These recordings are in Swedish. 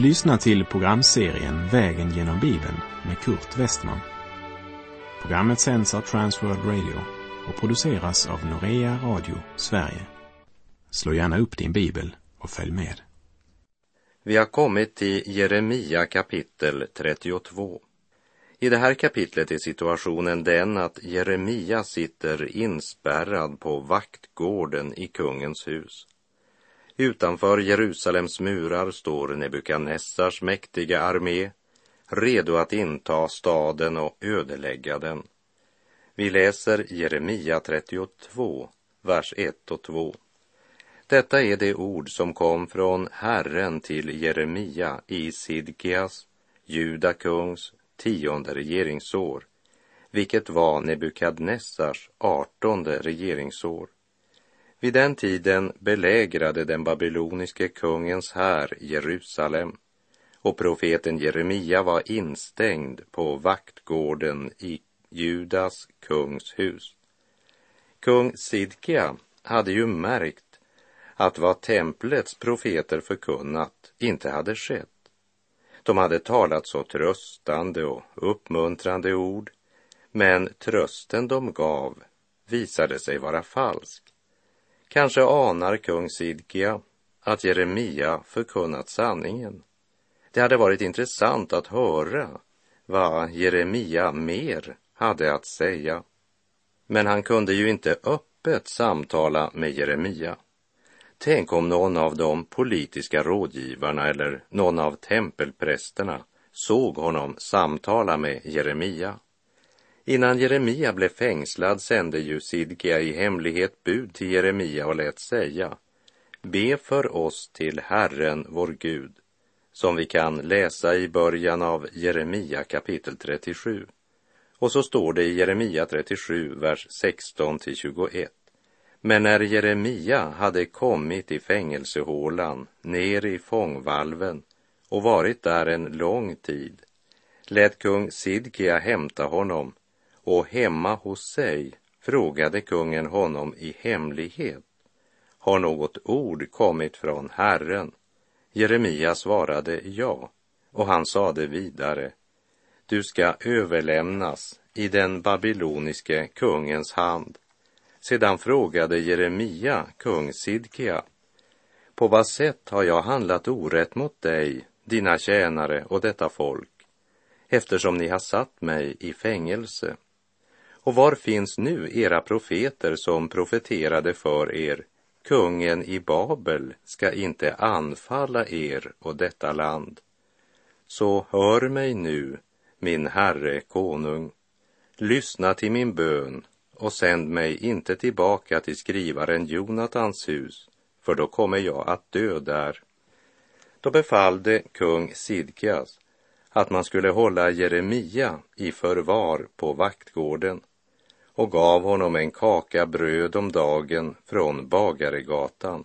Du lyssnar till programserien Vägen genom Bibeln med Kurt Westman. Programmet sänds av Transworld Radio och produceras av Norea Radio Sverige. Slå gärna upp din bibel och följ med. Vi har kommit till Jeremia kapitel 32. I det här kapitlet är situationen den att Jeremia sitter inspärrad på vaktgården i kungens hus. Utanför Jerusalems murar står Nebukadnessars mäktiga armé redo att inta staden och ödelägga den. Vi läser Jeremia 32, vers 1 och 2. Detta är det ord som kom från Herren till Jeremia i Sidkias, Juda kungs, tionde regeringsår, vilket var Nebukadnessars artonde regeringsår. Vid den tiden belägrade den babyloniske kungens här Jerusalem och profeten Jeremia var instängd på vaktgården i Judas kungs hus. Kung Sidkia hade ju märkt att vad templets profeter förkunnat inte hade skett. De hade talat så tröstande och uppmuntrande ord, men trösten de gav visade sig vara falsk. Kanske anar kung Sidkia att Jeremia förkunnat sanningen. Det hade varit intressant att höra vad Jeremia mer hade att säga. Men han kunde ju inte öppet samtala med Jeremia. Tänk om någon av de politiska rådgivarna eller någon av tempelprästerna såg honom samtala med Jeremia. Innan Jeremia blev fängslad sände ju Sidkia i hemlighet bud till Jeremia och lät säga Be för oss till Herren vår Gud, som vi kan läsa i början av Jeremia kapitel 37. Och så står det i Jeremia 37, vers 16 till 21. Men när Jeremia hade kommit i fängelsehålan ner i fångvalven och varit där en lång tid lät kung Sidkia hämta honom och hemma hos sig frågade kungen honom i hemlighet. Har något ord kommit från Herren? Jeremia svarade ja, och han sade vidare. Du ska överlämnas i den babyloniske kungens hand. Sedan frågade Jeremia kung Sidkia. På vad sätt har jag handlat orätt mot dig, dina tjänare och detta folk, eftersom ni har satt mig i fängelse? Och var finns nu era profeter som profeterade för er? Kungen i Babel ska inte anfalla er och detta land. Så hör mig nu, min herre konung. Lyssna till min bön och sänd mig inte tillbaka till skrivaren Jonatans hus, för då kommer jag att dö där. Då befallde kung Sidkias att man skulle hålla Jeremia i förvar på vaktgården och gav honom en kaka bröd om dagen från Bagaregatan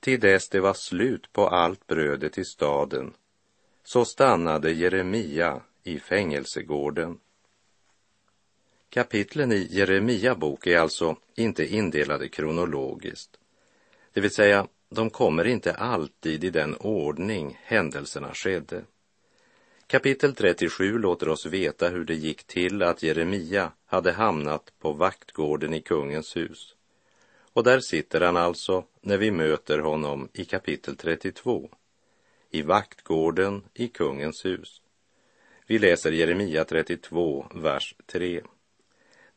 till dess det var slut på allt brödet i staden. Så stannade Jeremia i fängelsegården. Kapitlen i Jeremia bok är alltså inte indelade kronologiskt. Det vill säga, de kommer inte alltid i den ordning händelserna skedde. Kapitel 37 låter oss veta hur det gick till att Jeremia hade hamnat på vaktgården i kungens hus. Och där sitter han alltså när vi möter honom i kapitel 32. I vaktgården i kungens hus. Vi läser Jeremia 32, vers 3.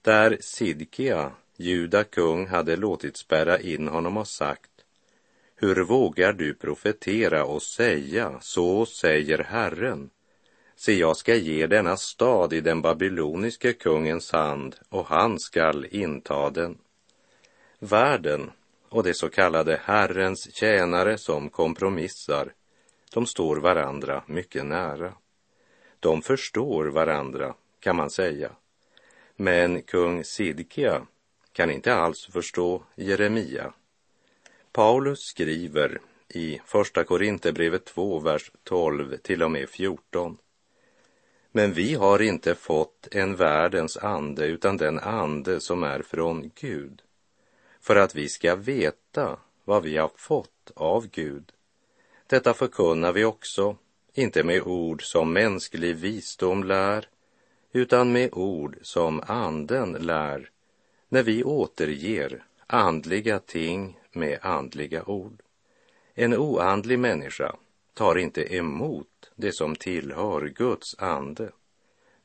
Där Sidkia, Juda kung, hade låtit spärra in honom och sagt Hur vågar du profetera och säga, så säger Herren? Se, jag ska ge denna stad i den babyloniske kungens hand och han skall inta den. Världen och det så kallade Herrens tjänare som kompromissar, de står varandra mycket nära. De förstår varandra, kan man säga. Men kung Sidkia kan inte alls förstå Jeremia. Paulus skriver i Första Korinthierbrevet 2, vers 12 till och med 14. Men vi har inte fått en världens ande utan den ande som är från Gud för att vi ska veta vad vi har fått av Gud. Detta förkunnar vi också, inte med ord som mänsklig visdom lär, utan med ord som anden lär, när vi återger andliga ting med andliga ord. En oandlig människa tar inte emot det som tillhör Guds ande.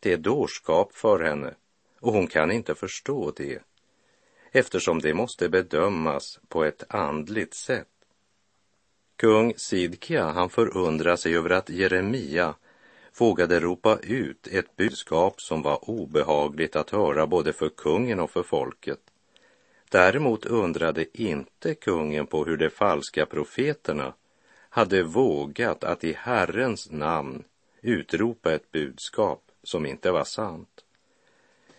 Det är dårskap för henne och hon kan inte förstå det eftersom det måste bedömas på ett andligt sätt. Kung Sidkia, han förundrar sig över att Jeremia vågade ropa ut ett budskap som var obehagligt att höra både för kungen och för folket. Däremot undrade inte kungen på hur de falska profeterna hade vågat att i Herrens namn utropa ett budskap som inte var sant.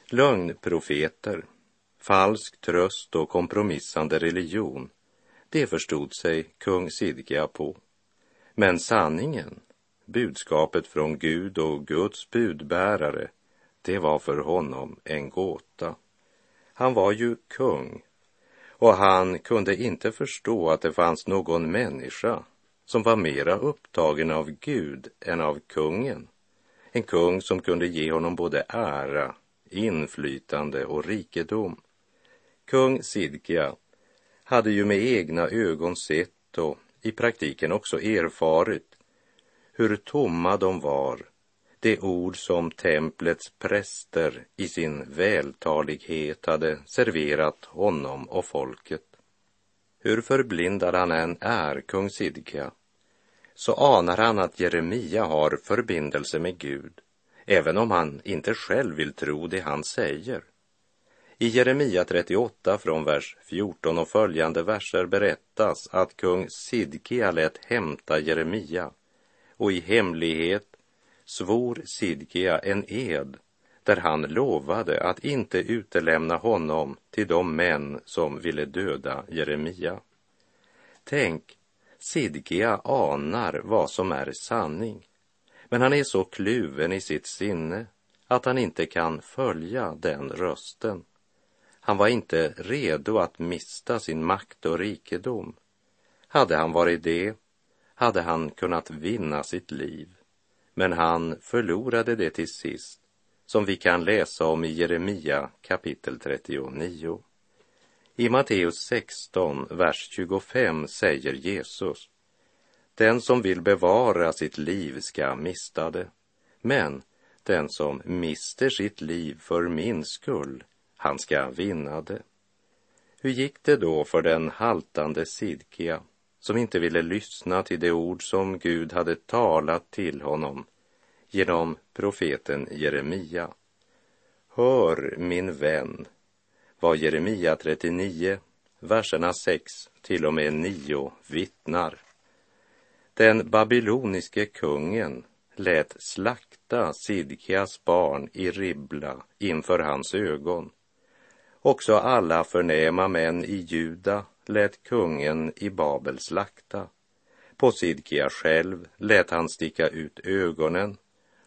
Lögnprofeter, falsk tröst och kompromissande religion, det förstod sig kung Sidkia på. Men sanningen, budskapet från Gud och Guds budbärare, det var för honom en gåta. Han var ju kung och han kunde inte förstå att det fanns någon människa som var mera upptagen av Gud än av kungen. En kung som kunde ge honom både ära, inflytande och rikedom. Kung Sidkia hade ju med egna ögon sett och i praktiken också erfarit hur tomma de var, de ord som templets präster i sin vältalighet hade serverat honom och folket. Hur förblindad han än är, kung Sidkia, så anar han att Jeremia har förbindelse med Gud, även om han inte själv vill tro det han säger. I Jeremia 38 från vers 14 och följande verser berättas att kung Sidkia lät hämta Jeremia och i hemlighet svor Sidkia en ed där han lovade att inte utelämna honom till de män som ville döda Jeremia. Tänk, Sidkia anar vad som är sanning, men han är så kluven i sitt sinne att han inte kan följa den rösten. Han var inte redo att mista sin makt och rikedom. Hade han varit det hade han kunnat vinna sitt liv, men han förlorade det till sist, som vi kan läsa om i Jeremia kapitel 39. I Matteus 16, vers 25 säger Jesus Den som vill bevara sitt liv ska mista det, men den som mister sitt liv för min skull han ska vinna det. Hur gick det då för den haltande Sidkia som inte ville lyssna till de ord som Gud hade talat till honom genom profeten Jeremia? Hör, min vän, vad Jeremia 39, verserna 6 till och med 9 vittnar. Den babyloniske kungen lät slakta Sidkias barn i Ribla inför hans ögon Också alla förnäma män i Juda lät kungen i Babel slakta. På Sidkia själv lät han sticka ut ögonen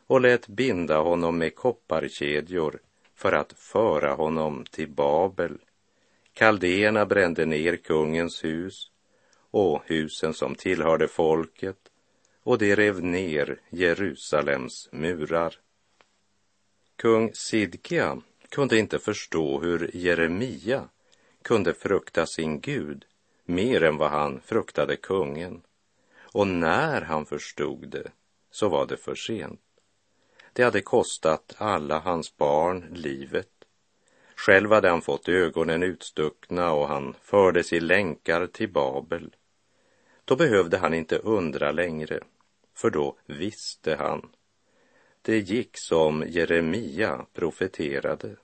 och lät binda honom med kopparkedjor för att föra honom till Babel. Kaldéerna brände ner kungens hus och husen som tillhörde folket och de rev ner Jerusalems murar. Kung Sidkia kunde inte förstå hur Jeremia kunde frukta sin Gud mer än vad han fruktade kungen. Och när han förstod det så var det för sent. Det hade kostat alla hans barn livet. Själv hade han fått ögonen utstuckna och han fördes i länkar till Babel. Då behövde han inte undra längre, för då visste han det gick som Jeremia profeterade.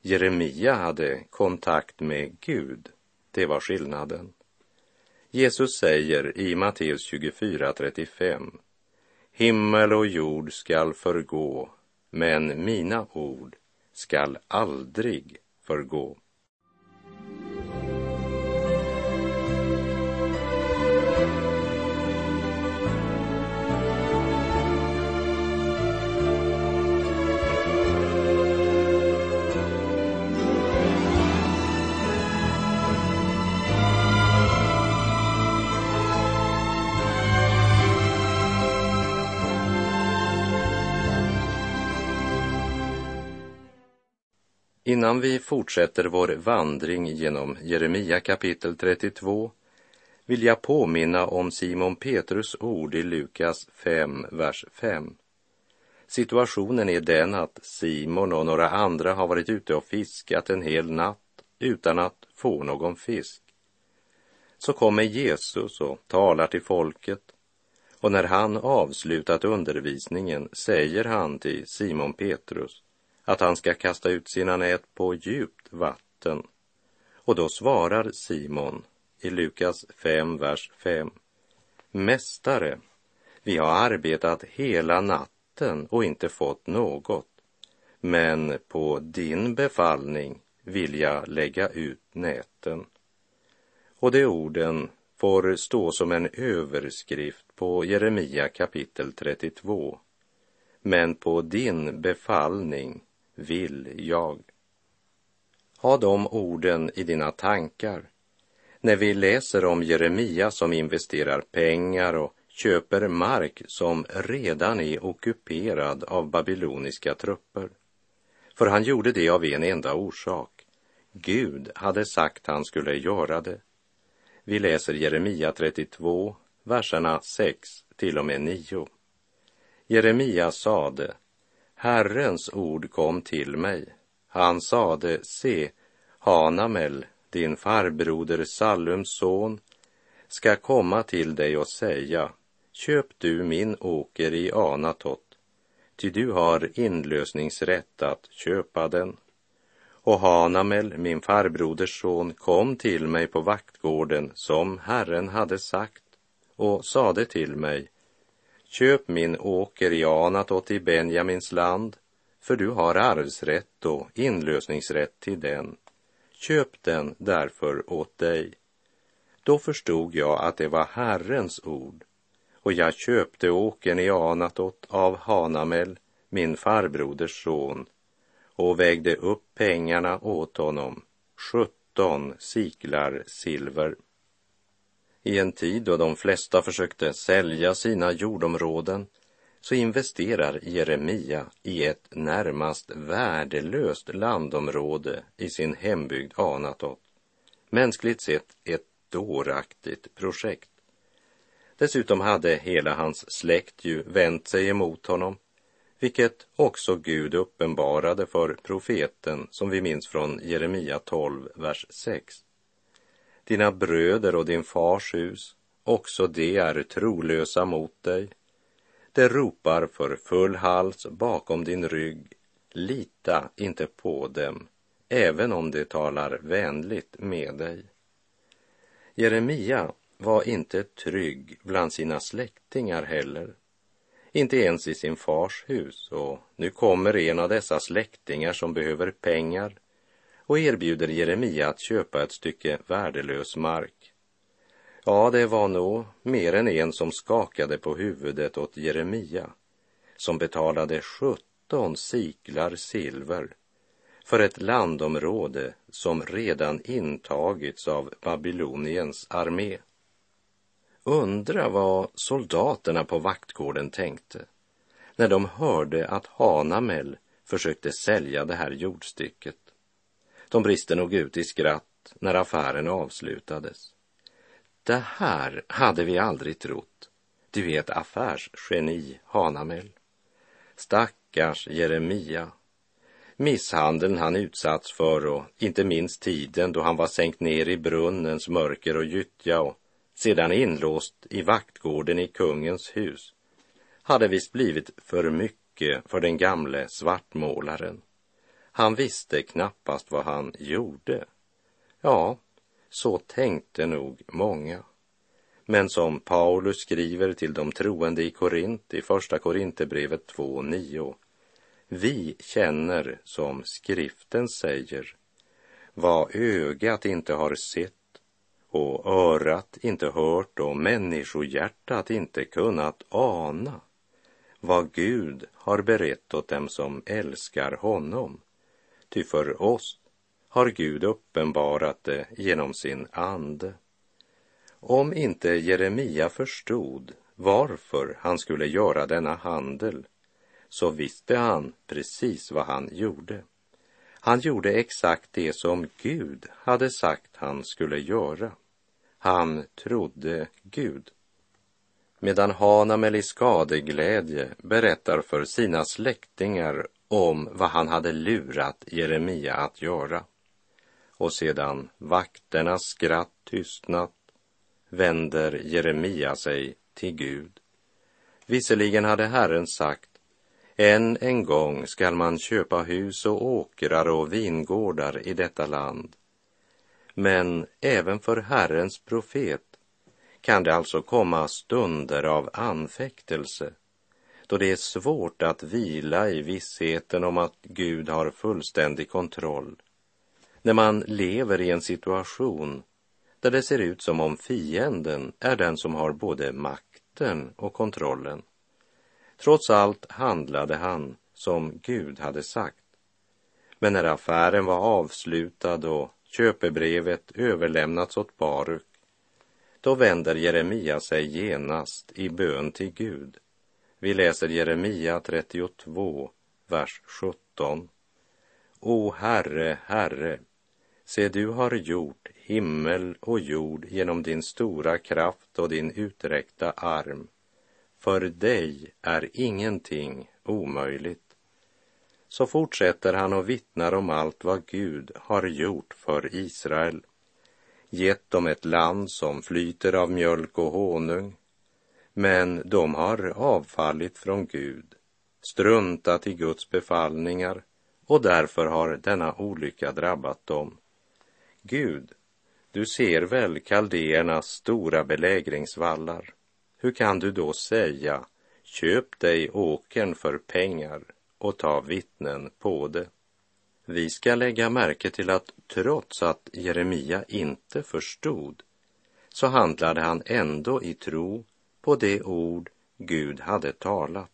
Jeremia hade kontakt med Gud. Det var skillnaden. Jesus säger i Matteus 24.35 Himmel och jord skall förgå, men mina ord skall aldrig förgå. Innan vi fortsätter vår vandring genom Jeremia kapitel 32 vill jag påminna om Simon Petrus ord i Lukas 5, vers 5. Situationen är den att Simon och några andra har varit ute och fiskat en hel natt utan att få någon fisk. Så kommer Jesus och talar till folket och när han avslutat undervisningen säger han till Simon Petrus att han ska kasta ut sina nät på djupt vatten. Och då svarar Simon i Lukas 5, vers 5. Mästare, vi har arbetat hela natten och inte fått något. Men på din befallning vill jag lägga ut näten. Och de orden får stå som en överskrift på Jeremia kapitel 32. Men på din befallning vill jag. Ha de orden i dina tankar när vi läser om Jeremia som investerar pengar och köper mark som redan är ockuperad av babyloniska trupper. För han gjorde det av en enda orsak. Gud hade sagt han skulle göra det. Vi läser Jeremia 32, verserna 6 till och med 9. Jeremia sade, Herrens ord kom till mig. Han sade, se, Hanamel, din farbroder Sallums son, ska komma till dig och säga, köp du min åker i Anatot, ty du har inlösningsrätt att köpa den. Och Hanamel, min farbroders son, kom till mig på vaktgården som Herren hade sagt och sade till mig, köp min åker i Anatot i Benjamins land, för du har arvsrätt och inlösningsrätt till den. Köp den därför åt dig. Då förstod jag att det var Herrens ord, och jag köpte åkern i Anatot av Hanamel, min farbroders son, och vägde upp pengarna åt honom, sjutton siklar silver. I en tid då de flesta försökte sälja sina jordområden så investerar Jeremia i ett närmast värdelöst landområde i sin hembygd Anatot. Mänskligt sett ett dåraktigt projekt. Dessutom hade hela hans släkt ju vänt sig emot honom, vilket också Gud uppenbarade för profeten som vi minns från Jeremia 12, vers 6. Dina bröder och din fars hus, också de är trolösa mot dig det ropar för full hals bakom din rygg. Lita inte på dem, även om de talar vänligt med dig. Jeremia var inte trygg bland sina släktingar heller. Inte ens i sin fars hus och nu kommer en av dessa släktingar som behöver pengar och erbjuder Jeremia att köpa ett stycke värdelös mark. Ja, det var nog mer än en som skakade på huvudet åt Jeremia, som betalade 17 siklar silver för ett landområde som redan intagits av Babyloniens armé. Undra vad soldaterna på vaktgården tänkte när de hörde att Hanamel försökte sälja det här jordstycket. De brister nog ut i skratt när affären avslutades. Det här hade vi aldrig trott. Du är ett affärsgeni, Hanamel. Stackars Jeremia. Misshandeln han utsatts för och inte minst tiden då han var sänkt ner i brunnens mörker och gyttja och sedan inlåst i vaktgården i kungens hus hade visst blivit för mycket för den gamle svartmålaren. Han visste knappast vad han gjorde. Ja, så tänkte nog många. Men som Paulus skriver till de troende i Korint i Första Korinthierbrevet 2.9. Vi känner, som skriften säger, vad ögat inte har sett och örat inte hört och människohjärtat inte kunnat ana vad Gud har berett åt dem som älskar honom. Ty för oss har Gud uppenbarat det genom sin ande. Om inte Jeremia förstod varför han skulle göra denna handel så visste han precis vad han gjorde. Han gjorde exakt det som Gud hade sagt han skulle göra. Han trodde Gud. Medan Hanamel i skadeglädje berättar för sina släktingar om vad han hade lurat Jeremia att göra. Och sedan vakternas skratt tystnat vänder Jeremia sig till Gud. Visserligen hade Herren sagt, än en gång skall man köpa hus och åkrar och vingårdar i detta land. Men även för Herrens profet kan det alltså komma stunder av anfäktelse då det är svårt att vila i vissheten om att Gud har fullständig kontroll. När man lever i en situation där det ser ut som om fienden är den som har både makten och kontrollen. Trots allt handlade han som Gud hade sagt. Men när affären var avslutad och köpebrevet överlämnats åt Baruk, då vänder Jeremia sig genast i bön till Gud. Vi läser Jeremia 32, vers 17. O Herre, Herre, se du har gjort himmel och jord genom din stora kraft och din uträckta arm. För dig är ingenting omöjligt. Så fortsätter han och vittnar om allt vad Gud har gjort för Israel. Gett dem ett land som flyter av mjölk och honung. Men de har avfallit från Gud, struntat i Guds befallningar och därför har denna olycka drabbat dem. Gud du ser väl kaldéernas stora belägringsvallar. Hur kan du då säga, köp dig åkern för pengar och ta vittnen på det? Vi ska lägga märke till att trots att Jeremia inte förstod så handlade han ändå i tro på det ord Gud hade talat.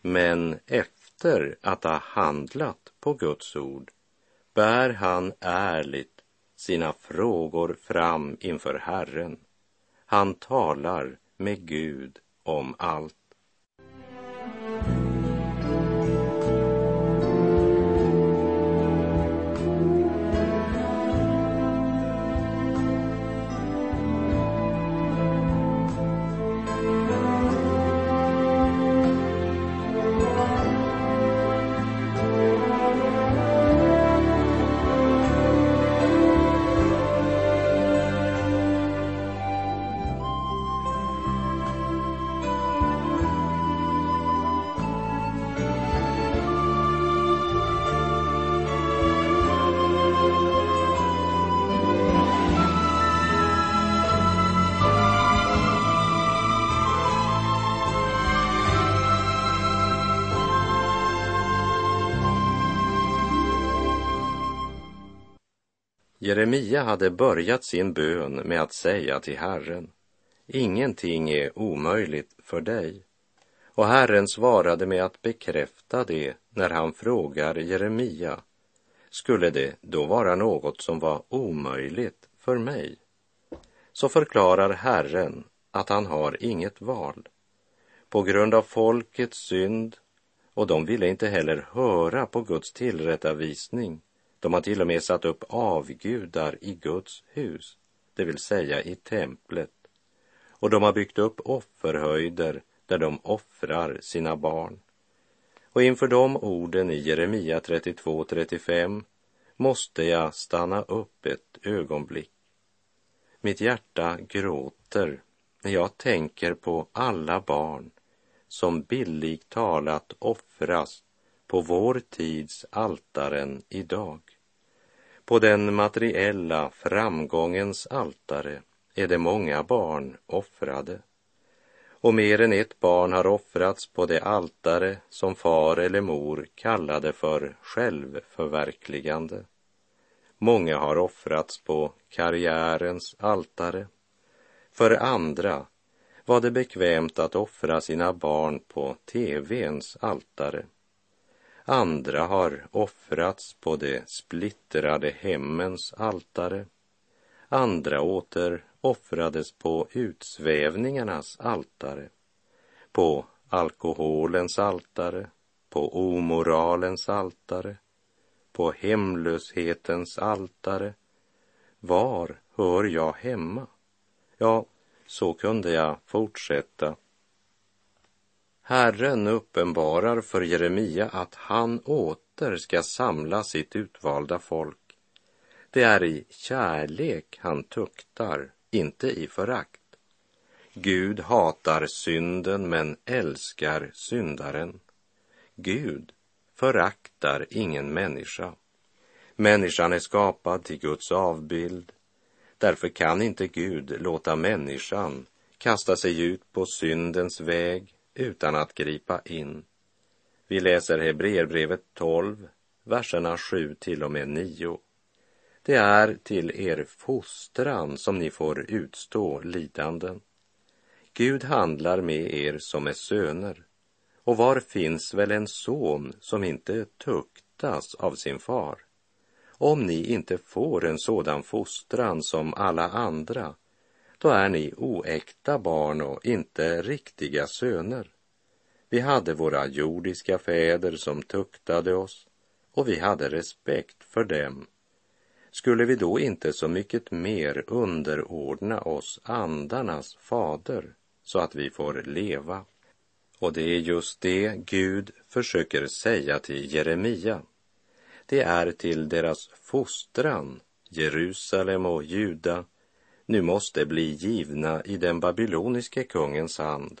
Men efter att ha handlat på Guds ord bär han ärligt sina frågor fram inför Herren. Han talar med Gud om allt. Jeremia hade börjat sin bön med att säga till Herren, ingenting är omöjligt för dig. Och Herren svarade med att bekräfta det när han frågar Jeremia, skulle det då vara något som var omöjligt för mig? Så förklarar Herren att han har inget val. På grund av folkets synd, och de ville inte heller höra på Guds tillrättavisning, de har till och med satt upp avgudar i Guds hus, det vill säga i templet. Och de har byggt upp offerhöjder där de offrar sina barn. Och inför de orden i Jeremia 32.35 måste jag stanna upp ett ögonblick. Mitt hjärta gråter när jag tänker på alla barn som billigt talat offras på vår tids altaren idag. På den materiella framgångens altare är det många barn offrade. Och mer än ett barn har offrats på det altare som far eller mor kallade för självförverkligande. Många har offrats på karriärens altare. För andra var det bekvämt att offra sina barn på TVns altare. Andra har offrats på de splittrade hemmens altare. Andra åter offrades på utsvävningarnas altare, på alkoholens altare, på omoralens altare, på hemlöshetens altare. Var hör jag hemma? Ja, så kunde jag fortsätta. Herren uppenbarar för Jeremia att han åter ska samla sitt utvalda folk. Det är i kärlek han tuktar, inte i förakt. Gud hatar synden men älskar syndaren. Gud föraktar ingen människa. Människan är skapad till Guds avbild. Därför kan inte Gud låta människan kasta sig ut på syndens väg utan att gripa in. Vi läser Hebreerbrevet 12, verserna 7 till och med 9. Det är till er fostran som ni får utstå lidanden. Gud handlar med er som är söner. Och var finns väl en son som inte tuktas av sin far? Om ni inte får en sådan fostran som alla andra, då är ni oäkta barn och inte riktiga söner. Vi hade våra jordiska fäder som tuktade oss och vi hade respekt för dem. Skulle vi då inte så mycket mer underordna oss andarnas fader så att vi får leva? Och det är just det Gud försöker säga till Jeremia. Det är till deras fostran, Jerusalem och Juda, nu måste bli givna i den babyloniske kungens hand.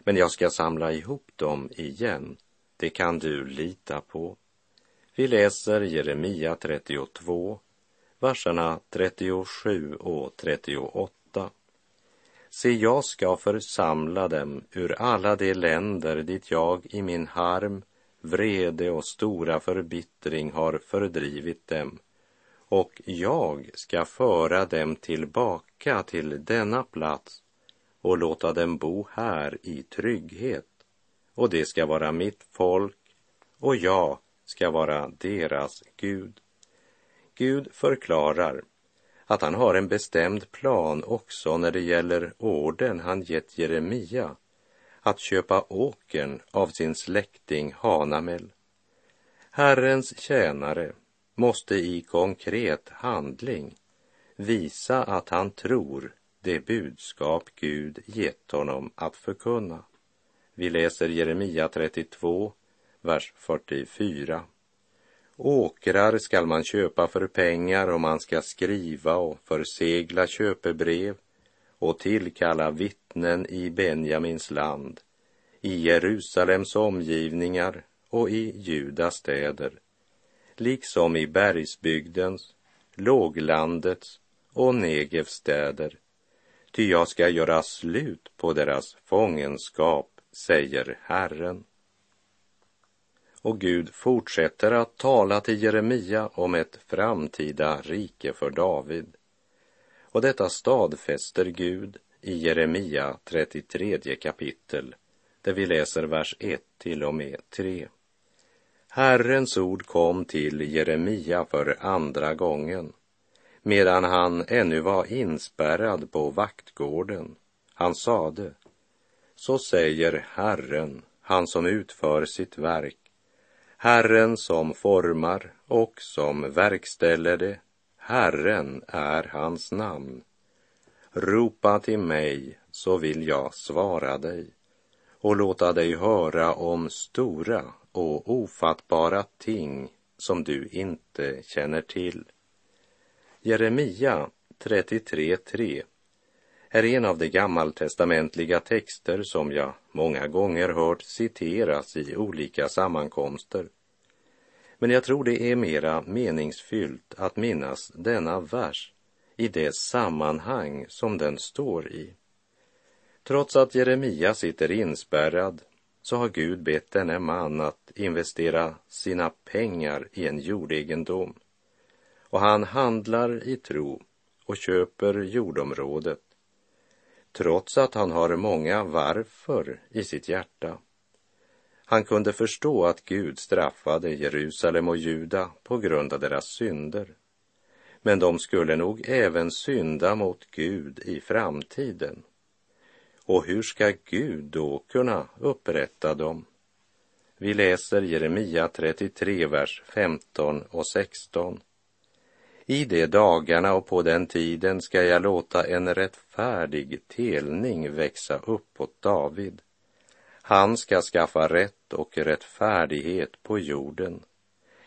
Men jag ska samla ihop dem igen. Det kan du lita på. Vi läser Jeremia 32, verserna 37 och 38. Se, jag ska församla dem ur alla de länder dit jag i min harm, vrede och stora förbittring har fördrivit dem och jag ska föra dem tillbaka till denna plats och låta dem bo här i trygghet. Och det ska vara mitt folk och jag ska vara deras Gud. Gud förklarar att han har en bestämd plan också när det gäller orden han gett Jeremia att köpa åkern av sin släkting Hanamel. Herrens tjänare måste i konkret handling visa att han tror det budskap Gud gett honom att förkunna. Vi läser Jeremia 32, vers 44. Åkrar skall man köpa för pengar och man ska skriva och försegla köpebrev och tillkalla vittnen i Benjamins land, i Jerusalems omgivningar och i Judas städer, liksom i bergsbygdens, låglandets och Negevs städer. Ty jag ska göra slut på deras fångenskap, säger Herren. Och Gud fortsätter att tala till Jeremia om ett framtida rike för David. Och detta stadfäster Gud i Jeremia 33 kapitel, där vi läser vers 1 till och med 3. Herrens ord kom till Jeremia för andra gången, medan han ännu var inspärrad på vaktgården. Han sade, så säger Herren, han som utför sitt verk, Herren som formar och som verkställer det, Herren är hans namn. Ropa till mig så vill jag svara dig och låta dig höra om stora och ofattbara ting som du inte känner till. Jeremia 33.3 är en av de gammaltestamentliga texter som jag många gånger hört citeras i olika sammankomster. Men jag tror det är mera meningsfyllt att minnas denna vers i det sammanhang som den står i. Trots att Jeremia sitter inspärrad så har Gud bett denne man att investera sina pengar i en jordegendom. Och han handlar i tro och köper jordområdet trots att han har många varför i sitt hjärta. Han kunde förstå att Gud straffade Jerusalem och Juda på grund av deras synder. Men de skulle nog även synda mot Gud i framtiden. Och hur ska Gud då kunna upprätta dem? Vi läser Jeremia 33, vers 15 och 16. I de dagarna och på den tiden ska jag låta en rättfärdig telning växa upp åt David. Han ska skaffa rätt och rättfärdighet på jorden.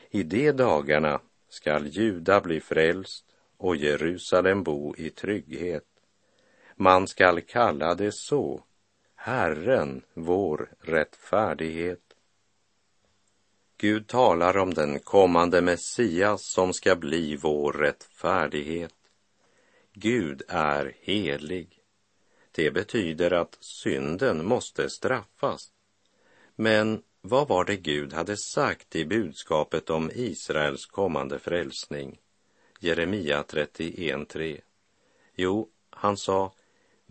I de dagarna skall Juda bli frälst och Jerusalem bo i trygghet. Man skall kalla det så, Herren vår rättfärdighet. Gud talar om den kommande Messias som ska bli vår rättfärdighet. Gud är helig. Det betyder att synden måste straffas. Men vad var det Gud hade sagt i budskapet om Israels kommande frälsning? Jeremia 31.3. Jo, han sa,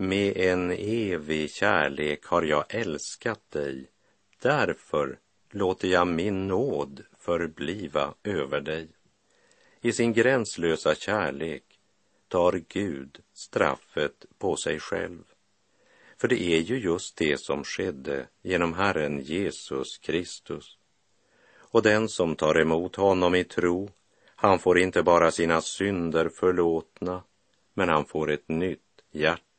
med en evig kärlek har jag älskat dig, därför låter jag min nåd förbliva över dig. I sin gränslösa kärlek tar Gud straffet på sig själv. För det är ju just det som skedde genom Herren Jesus Kristus. Och den som tar emot honom i tro, han får inte bara sina synder förlåtna, men han får ett nytt hjärta.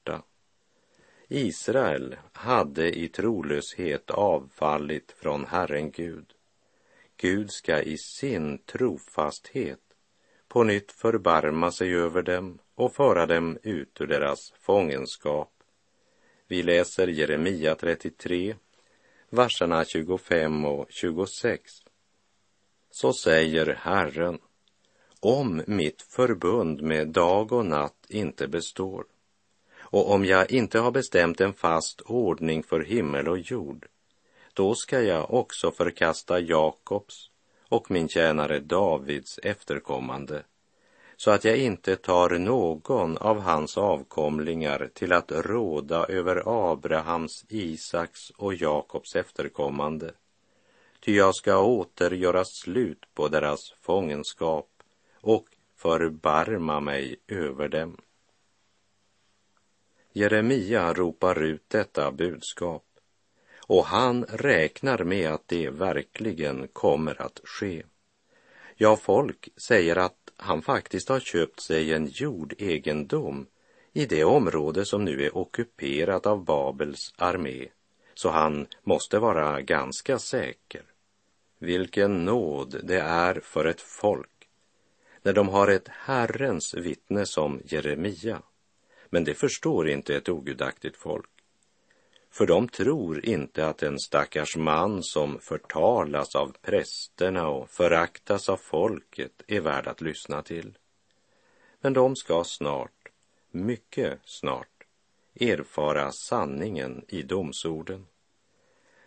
Israel hade i trolöshet avfallit från Herren Gud. Gud ska i sin trofasthet på nytt förbarma sig över dem och föra dem ut ur deras fångenskap. Vi läser Jeremia 33, verserna 25 och 26. Så säger Herren, om mitt förbund med dag och natt inte består och om jag inte har bestämt en fast ordning för himmel och jord, då ska jag också förkasta Jakobs och min tjänare Davids efterkommande, så att jag inte tar någon av hans avkomlingar till att råda över Abrahams, Isaks och Jakobs efterkommande. Ty jag ska åter göra slut på deras fångenskap och förbarma mig över dem. Jeremia ropar ut detta budskap och han räknar med att det verkligen kommer att ske. Ja, folk säger att han faktiskt har köpt sig en jordegendom i det område som nu är ockuperat av Babels armé, så han måste vara ganska säker. Vilken nåd det är för ett folk när de har ett Herrens vittne som Jeremia men det förstår inte ett ogudaktigt folk. För de tror inte att en stackars man som förtalas av prästerna och föraktas av folket är värd att lyssna till. Men de ska snart, mycket snart, erfara sanningen i domsorden.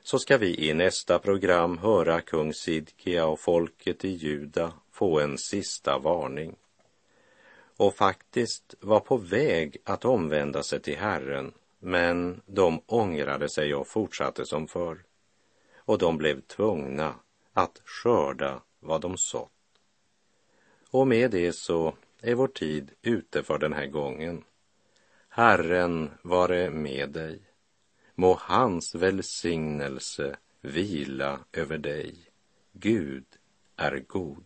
Så ska vi i nästa program höra kung Sidkia och folket i Juda få en sista varning och faktiskt var på väg att omvända sig till Herren, men de ångrade sig och fortsatte som förr. Och de blev tvungna att skörda vad de sått. Och med det så är vår tid ute för den här gången. Herren vare med dig. Må hans välsignelse vila över dig. Gud är god.